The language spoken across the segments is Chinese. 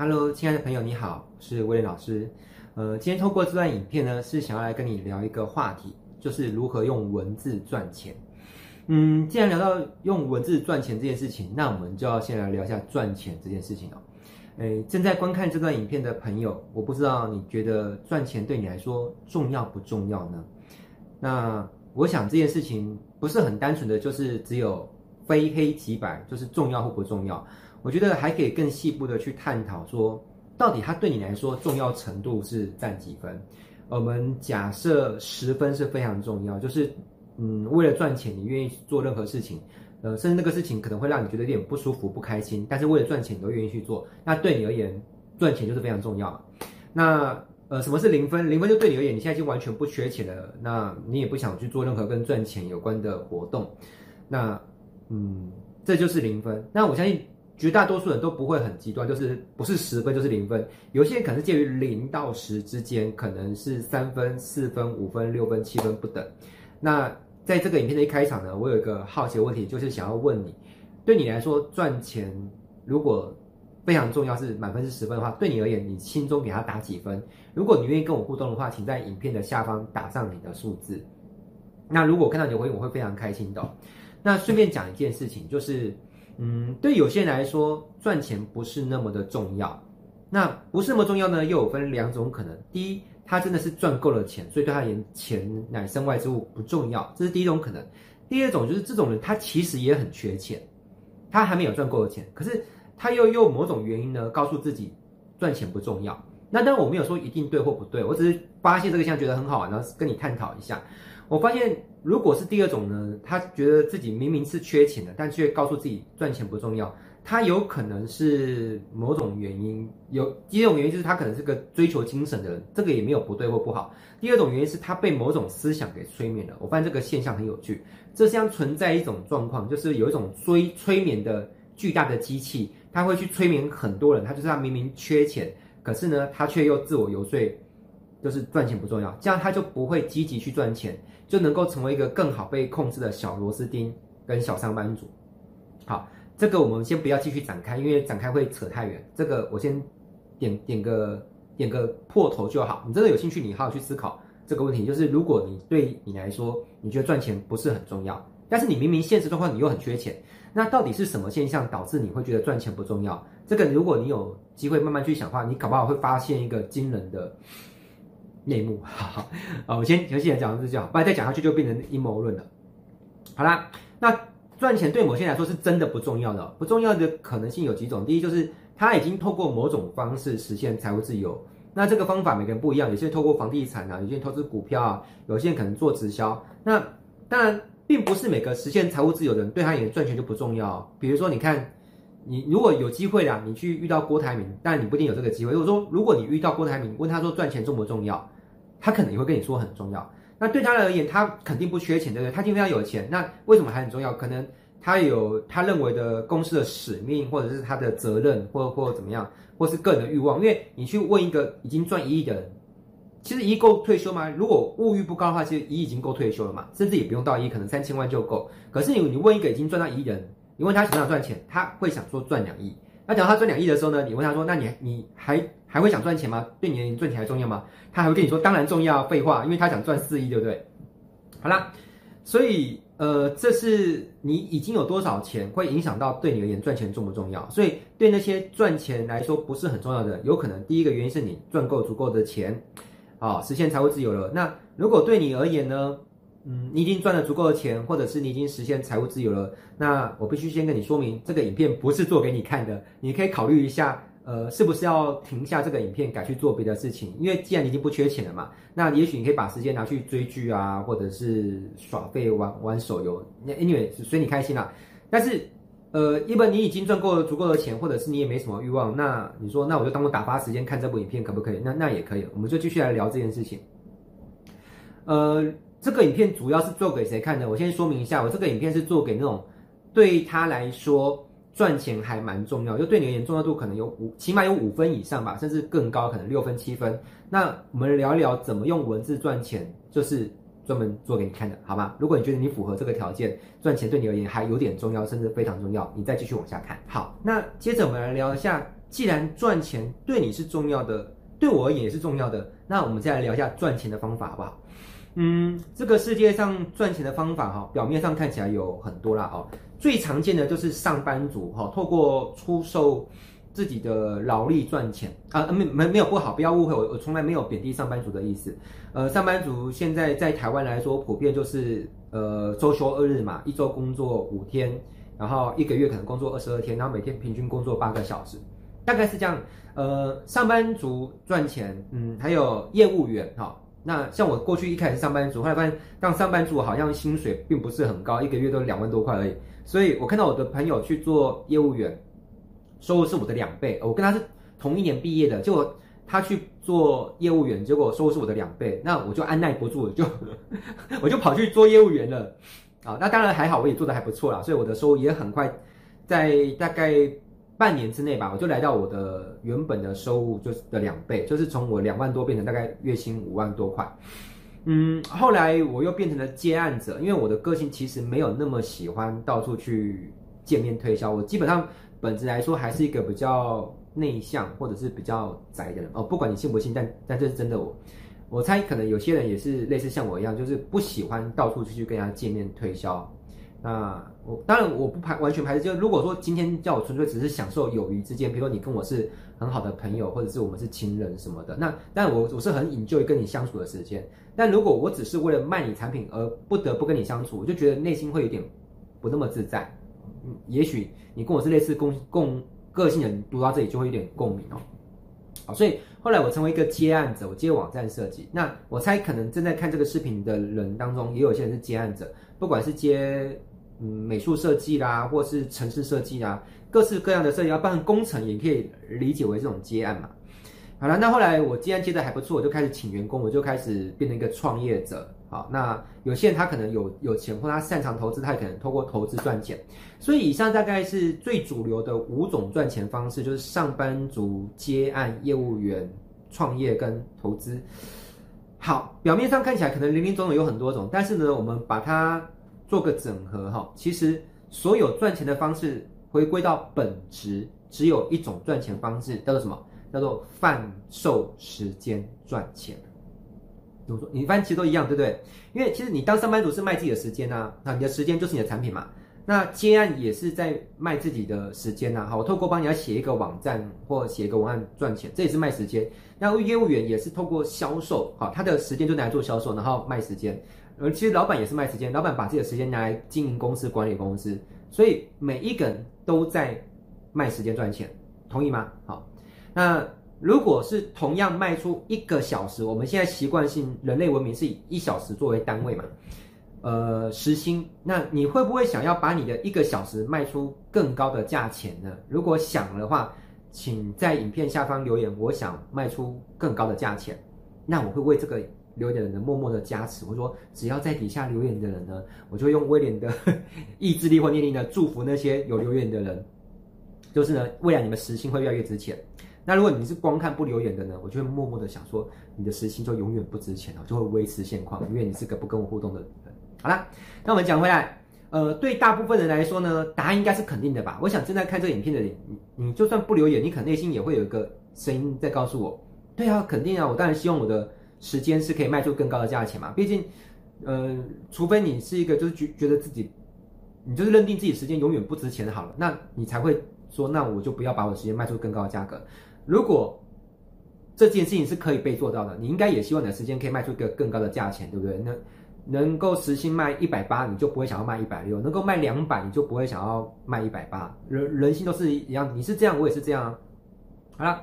Hello，亲爱的朋友，你好，我是威廉老师。呃，今天透过这段影片呢，是想要来跟你聊一个话题，就是如何用文字赚钱。嗯，既然聊到用文字赚钱这件事情，那我们就要先来聊一下赚钱这件事情哦。诶，正在观看这段影片的朋友，我不知道你觉得赚钱对你来说重要不重要呢？那我想这件事情不是很单纯的，就是只有非黑即白，就是重要或不重要。我觉得还可以更细部的去探讨说，到底它对你来说重要程度是占几分？我们假设十分是非常重要，就是嗯，为了赚钱，你愿意做任何事情，呃，甚至那个事情可能会让你觉得有点不舒服、不开心，但是为了赚钱，你都愿意去做。那对你而言，赚钱就是非常重要。那呃，什么是零分？零分就对你而言，你现在已经完全不缺钱了，那你也不想去做任何跟赚钱有关的活动。那嗯，这就是零分。那我相信。绝大多数人都不会很极端，就是不是十分就是零分，有些人可能是介于零到十之间，可能是三分、四分、五分、六分、七分不等。那在这个影片的一开场呢，我有一个好奇的问题，就是想要问你，对你来说赚钱如果非常重要，是满分是十分的话，对你而言，你心中给他打几分？如果你愿意跟我互动的话，请在影片的下方打上你的数字。那如果看到你的回应，我会非常开心的。那顺便讲一件事情，就是。嗯，对有些人来说，赚钱不是那么的重要。那不是那么重要呢，又有分两种可能。第一，他真的是赚够了钱，所以对他而言，钱乃身外之物，不重要，这是第一种可能。第二种就是这种人，他其实也很缺钱，他还没有赚够的钱，可是他又用某种原因呢，告诉自己赚钱不重要。那当然我没有说一定对或不对，我只是发现这个现象觉得很好玩，然后跟你探讨一下。我发现，如果是第二种呢，他觉得自己明明是缺钱的，但却告诉自己赚钱不重要。他有可能是某种原因，有第一种原因就是他可能是个追求精神的人，这个也没有不对或不好。第二种原因是他被某种思想给催眠了。我发现这个现象很有趣，这像存在一种状况，就是有一种催催眠的巨大的机器，他会去催眠很多人。他就是他明明缺钱，可是呢，他却又自我游说。就是赚钱不重要，这样他就不会积极去赚钱，就能够成为一个更好被控制的小螺丝钉跟小上班族。好，这个我们先不要继续展开，因为展开会扯太远。这个我先点点个点个破头就好。你真的有兴趣，你好好去思考这个问题。就是如果你对你来说，你觉得赚钱不是很重要，但是你明明现实状况你又很缺钱，那到底是什么现象导致你会觉得赚钱不重要？这个如果你有机会慢慢去想的话，你搞不好会发现一个惊人的。内幕，好 好，啊，我先详细来讲这就好，不然再讲下去就变成阴谋论了。好啦，那赚钱对某些人来说是真的不重要的，不重要的可能性有几种。第一就是他已经透过某种方式实现财务自由，那这个方法每个人不一样，有些人透过房地产啊，有些人投资股票啊，有些人可能做直销。那当然，并不是每个实现财务自由的人对他而言赚钱就不重要。比如说，你看。你如果有机会啦，你去遇到郭台铭，但你不一定有这个机会。如果说，如果你遇到郭台铭，问他说赚钱重不重要，他可能也会跟你说很重要。那对他而言，他肯定不缺钱，对不对？他今天非常有钱，那为什么还很重要？可能他有他认为的公司的使命，或者是他的责任，或或怎么样，或是个人的欲望。因为你去问一个已经赚一亿的人，其实一亿够退休吗？如果物欲不高的话，其实一亿已经够退休了嘛，甚至也不用到一亿，可能三千万就够。可是你你问一个已经赚到一亿的人。你问他想不想赚钱，他会想说赚两亿。那等到他赚两亿的时候呢？你问他说，那你你还还会想赚钱吗？对你赚钱还重要吗？他还会跟你说，当然重要。废话，因为他想赚四亿，对不对？好啦，所以呃，这是你已经有多少钱，会影响到对你而言赚钱重不重要。所以对那些赚钱来说不是很重要的，有可能第一个原因是你赚够足够的钱，啊，实现财务自由了。那如果对你而言呢？嗯，你已经赚了足够的钱，或者是你已经实现财务自由了，那我必须先跟你说明，这个影片不是做给你看的。你可以考虑一下，呃，是不是要停下这个影片，改去做别的事情？因为既然你已经不缺钱了嘛，那也许你可以把时间拿去追剧啊，或者是耍废玩玩手游。那 anyway 随你开心啦。但是，呃，一般你已经赚够了足够的钱，或者是你也没什么欲望，那你说，那我就当我打发时间看这部影片可不可以？那那也可以，我们就继续来聊这件事情。呃。这个影片主要是做给谁看的？我先说明一下，我这个影片是做给那种对他来说赚钱还蛮重要，就对你而言重要度可能有五，起码有五分以上吧，甚至更高，可能六分、七分。那我们聊一聊怎么用文字赚钱，就是专门做给你看的，好吗？如果你觉得你符合这个条件，赚钱对你而言还有点重要，甚至非常重要，你再继续往下看。好，那接着我们来聊一下既然赚钱对你是重要的，对我而言也是重要的，那我们再来聊一下赚钱的方法好不好？嗯，这个世界上赚钱的方法哈，表面上看起来有很多啦哦。最常见的就是上班族哈，透过出售自己的劳力赚钱啊，没没没有不好，不要误会，我我从来没有贬低上班族的意思。呃，上班族现在在台湾来说，普遍就是呃周休二日嘛，一周工作五天，然后一个月可能工作二十二天，然后每天平均工作八个小时，大概是这样。呃，上班族赚钱，嗯，还有业务员哈。那像我过去一开始上班族，后来发现当上班族好像薪水并不是很高，一个月都两万多块而已。所以我看到我的朋友去做业务员，收入是我的两倍。我跟他是同一年毕业的，结果他去做业务员，结果收入是我的两倍。那我就按捺不住了，就 我就跑去做业务员了。啊，那当然还好，我也做得还不错啦，所以我的收入也很快在大概。半年之内吧，我就来到我的原本的收入就是的两倍，就是从我两万多变成大概月薪五万多块。嗯，后来我又变成了接案者，因为我的个性其实没有那么喜欢到处去见面推销，我基本上本质来说还是一个比较内向或者是比较宅的人哦。不管你信不信，但但这是真的我，我猜可能有些人也是类似像我一样，就是不喜欢到处去跟人家见面推销。那我当然我不排完全排斥，就如果说今天叫我纯粹只是享受友谊之间，比如说你跟我是很好的朋友，或者是我们是情人什么的，那但我我是很 enjoy 跟你相处的时间。但如果我只是为了卖你产品而不得不跟你相处，我就觉得内心会有点不那么自在。嗯，也许你跟我是类似共共个性的人，读到这里就会有点共鸣哦。好，所以后来我成为一个接案者，我接网站设计。那我猜可能正在看这个视频的人当中，也有些人是接案者，不管是接。嗯，美术设计啦，或是城市设计啦，各式各样的设计，要办工程也可以理解为这种接案嘛。好了，那后来我接案接的还不错，我就开始请员工，我就开始变成一个创业者。好，那有些人他可能有有钱，或他擅长投资，他也可能透过投资赚钱。所以以上大概是最主流的五种赚钱方式，就是上班族、接案、业务员、创业跟投资。好，表面上看起来可能林林总总有很多种，但是呢，我们把它。做个整合哈，其实所有赚钱的方式回归到本质，只有一种赚钱方式，叫做什么？叫做贩售时间赚钱。怎么说？你发现其实都一样，对不对？因为其实你当上班族是卖自己的时间呐，那你的时间就是你的产品嘛。那接案也是在卖自己的时间呐。好，我透过帮你要写一个网站或写一个文案赚钱，这也是卖时间。那业务员也是透过销售，好，他的时间就拿来做销售，然后卖时间。而其实老板也是卖时间，老板把自己的时间拿来经营公司、管理公司，所以每一个人都在卖时间赚钱，同意吗？好，那如果是同样卖出一个小时，我们现在习惯性人类文明是以一小时作为单位嘛，呃，时薪，那你会不会想要把你的一个小时卖出更高的价钱呢？如果想的话，请在影片下方留言，我想卖出更高的价钱，那我会为这个。留言的人，默默的加持，或者说只要在底下留言的人呢，我就用威廉的 意志力或念力呢，祝福那些有留言的人，就是呢，未来你们时薪会越来越值钱。那如果你是光看不留言的呢，我就会默默的想说，你的时薪就永远不值钱了，就会维持现况，因为你是个不跟我互动的人。好啦，那我们讲回来，呃，对大部分人来说呢，答案应该是肯定的吧？我想正在看这影片的，你你就算不留言，你可能内心也会有一个声音在告诉我，对啊，肯定啊，我当然希望我的。时间是可以卖出更高的价钱嘛？毕竟，呃，除非你是一个就是觉觉得自己，你就是认定自己时间永远不值钱好了，那你才会说，那我就不要把我的时间卖出更高的价格。如果这件事情是可以被做到的，你应该也希望你的时间可以卖出一个更高的价钱，对不对？那能够实薪卖一百八，你就不会想要卖一百六；能够卖两百，你就不会想要卖一百八。人人性都是一样，你是这样，我也是这样啊。好了，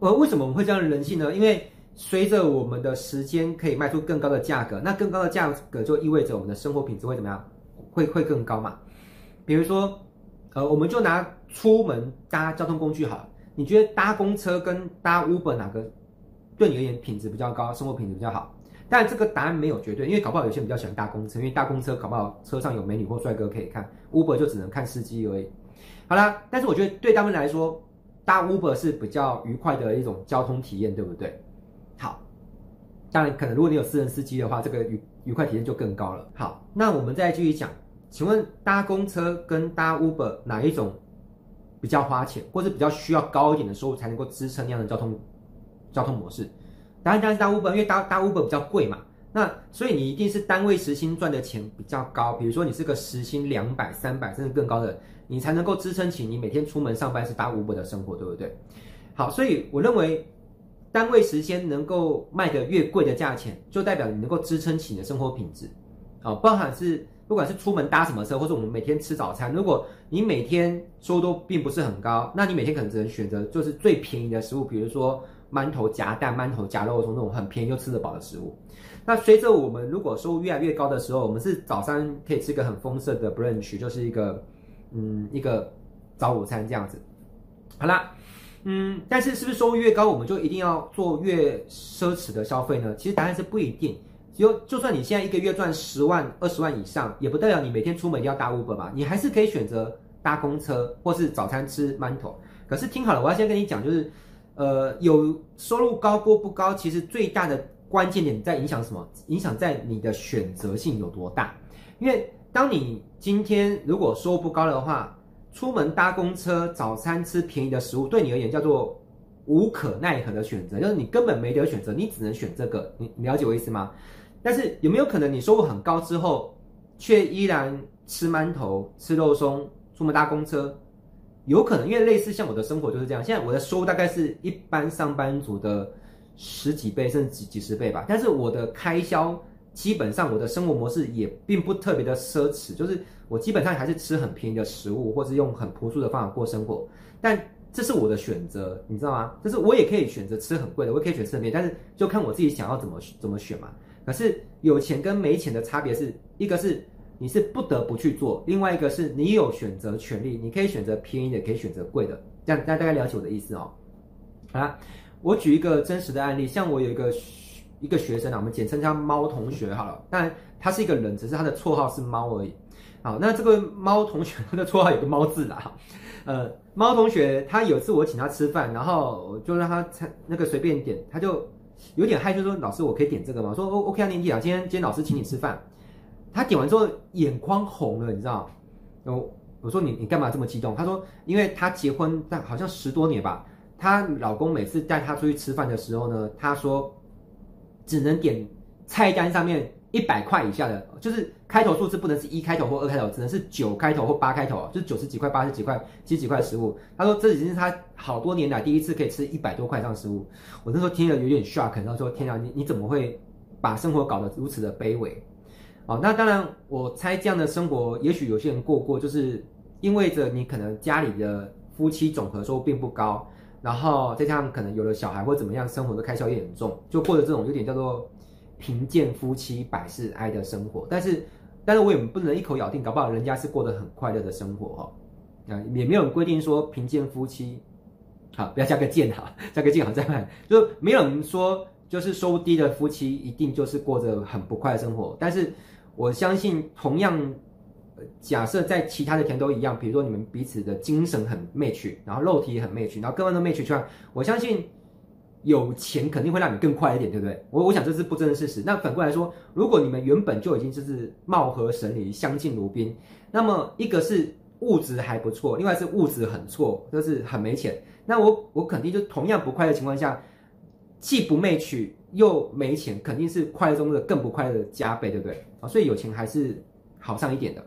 呃，为什么我们会这样的人性呢？因为随着我们的时间可以卖出更高的价格，那更高的价格就意味着我们的生活品质会怎么样？会会更高嘛？比如说，呃，我们就拿出门搭交通工具好了，你觉得搭公车跟搭 Uber 哪个对你而言品质比较高，生活品质比较好？但这个答案没有绝对，因为搞不好有些人比较喜欢搭公车，因为搭公车搞不好车上有美女或帅哥可以看，Uber 就只能看司机而已。好啦，但是我觉得对他们来说，搭 Uber 是比较愉快的一种交通体验，对不对？当然可能如果你有私人司机的话，这个愉愉快体验就更高了。好，那我们再继续讲，请问搭公车跟搭 Uber 哪一种比较花钱，或是比较需要高一点的收入才能够支撑那样的交通交通模式。当然，当然搭 Uber，因为搭搭 Uber 比较贵嘛，那所以你一定是单位时薪赚的钱比较高。比如说你是个时薪两百、三百甚至更高的，你才能够支撑起你每天出门上班是搭 Uber 的生活，对不对？好，所以我认为单位时间能够卖得越贵的价钱，就代表你能够支撑起你的生活品质。哦，包含是不管是出门搭什么车，或者我们每天吃早餐，如果你每天收入都并不是很高，那你每天可能只能选择就是最便宜的食物，比如说馒头夹蛋、馒头夹肉松那种很便宜又吃得饱的食物。那随着我们如果收入越来越高的时候，我们是早餐可以吃一个很丰盛的 brunch，就是一个嗯一个早午餐这样子。好啦。嗯，但是是不是收入越高，我们就一定要做越奢侈的消费呢？其实答案是不一定。就就算你现在一个月赚十万、二十万以上，也不代表你每天出门一定要搭 Uber 吧？你还是可以选择搭公车，或是早餐吃馒头。可是听好了，我要先跟你讲，就是呃，有收入高过不高，其实最大的关键点在影响什么？影响在你的选择性有多大。因为当你今天如果收入不高的话，出门搭公车，早餐吃便宜的食物，对你而言叫做无可奈何的选择，就是你根本没得选择，你只能选这个。你了解我意思吗？但是有没有可能你收入很高之后，却依然吃馒头、吃肉松，出门搭公车？有可能，因为类似像我的生活就是这样。现在我的收入大概是一般上班族的十几倍，甚至几几十倍吧。但是我的开销。基本上我的生活模式也并不特别的奢侈，就是我基本上还是吃很便宜的食物，或是用很朴素的方法过生活。但这是我的选择，你知道吗？就是我也可以选择吃很贵的，我也可以选择吃很便宜，但是就看我自己想要怎么怎么选嘛。可是有钱跟没钱的差别是一个是你是不得不去做，另外一个是你有选择权利，你可以选择便宜的，可以选择贵的。这样大家大概了解我的意思哦。好啦，我举一个真实的案例，像我有一个。一个学生啊，我们简称叫猫同学好了。但，他是一个人，只是他的绰号是猫而已。好，那这个猫同学他的绰号有个猫字啦。呃，猫同学他有一次我请他吃饭，然后就让他那个随便点，他就有点害羞说：“老师，我可以点这个吗？”我说：“O OK 啊，年纪啊，今天今天老师请你吃饭。”他点完之后眼眶红了，你知道？我我说你你干嘛这么激动？他说：“因为他结婚但好像十多年吧，她老公每次带她出去吃饭的时候呢，他说。”只能点菜单上面一百块以下的，就是开头数字不能是一开头或二开头，只能是九开头或八开头，就是九十几块、八十几块、七十几块食物。他说这已经是他好多年来第一次可以吃一百多块以上的食物。我那时候听了有点 shock，然后说天啊，你你怎么会把生活搞得如此的卑微？哦，那当然，我猜这样的生活，也许有些人过过，就是意味着你可能家里的夫妻总和收入并不高。然后再加上可能有了小孩或怎么样，生活的开销也很重，就过着这种有点叫做贫贱夫妻百事哀的生活。但是，但是我也不能一口咬定，搞不好人家是过得很快乐的生活哦。啊，也没有人规定说贫贱夫妻，好，不要加个贱哈，加个贱好再看，就没有人说就是收低的夫妻一定就是过着很不快的生活。但是我相信同样。假设在其他的田都一样，比如说你们彼此的精神很 match，然后肉体也很 match，然后各方都 match 出来，我相信有钱肯定会让你更快一点，对不对？我 我想这是不争的事实。那反过来说，如果你们原本就已经就是貌合神离、相敬如宾，那么一个是物质还不错，另外是物质很错，就是很没钱。那我我肯定就同样不快的情况下，既不 match 又没钱，肯定是快乐中的更不快乐的加倍，对不对？啊，所以有钱还是好上一点的。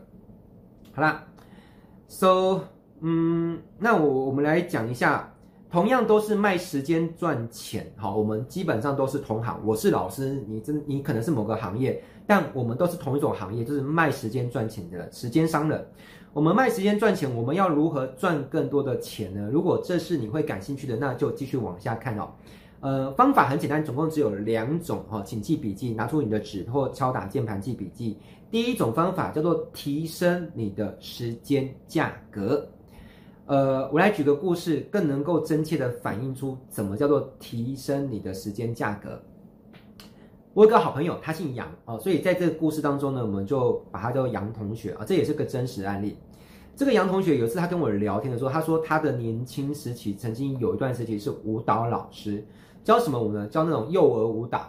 好啦，So，嗯，那我我们来讲一下，同样都是卖时间赚钱，好，我们基本上都是同行。我是老师，你真你可能是某个行业，但我们都是同一种行业，就是卖时间赚钱的时间商人。我们卖时间赚钱，我们要如何赚更多的钱呢？如果这是你会感兴趣的，那就继续往下看哦。呃，方法很简单，总共只有两种哈，请记笔记，拿出你的纸或敲打键盘记笔记。第一种方法叫做提升你的时间价格，呃，我来举个故事，更能够真切地反映出怎么叫做提升你的时间价格。我有个好朋友，他姓杨哦，所以在这个故事当中呢，我们就把他叫杨同学啊，这也是个真实案例。这个杨同学有一次他跟我聊天的时候，他说他的年轻时期曾经有一段时期是舞蹈老师，教什么舞呢？教那种幼儿舞蹈。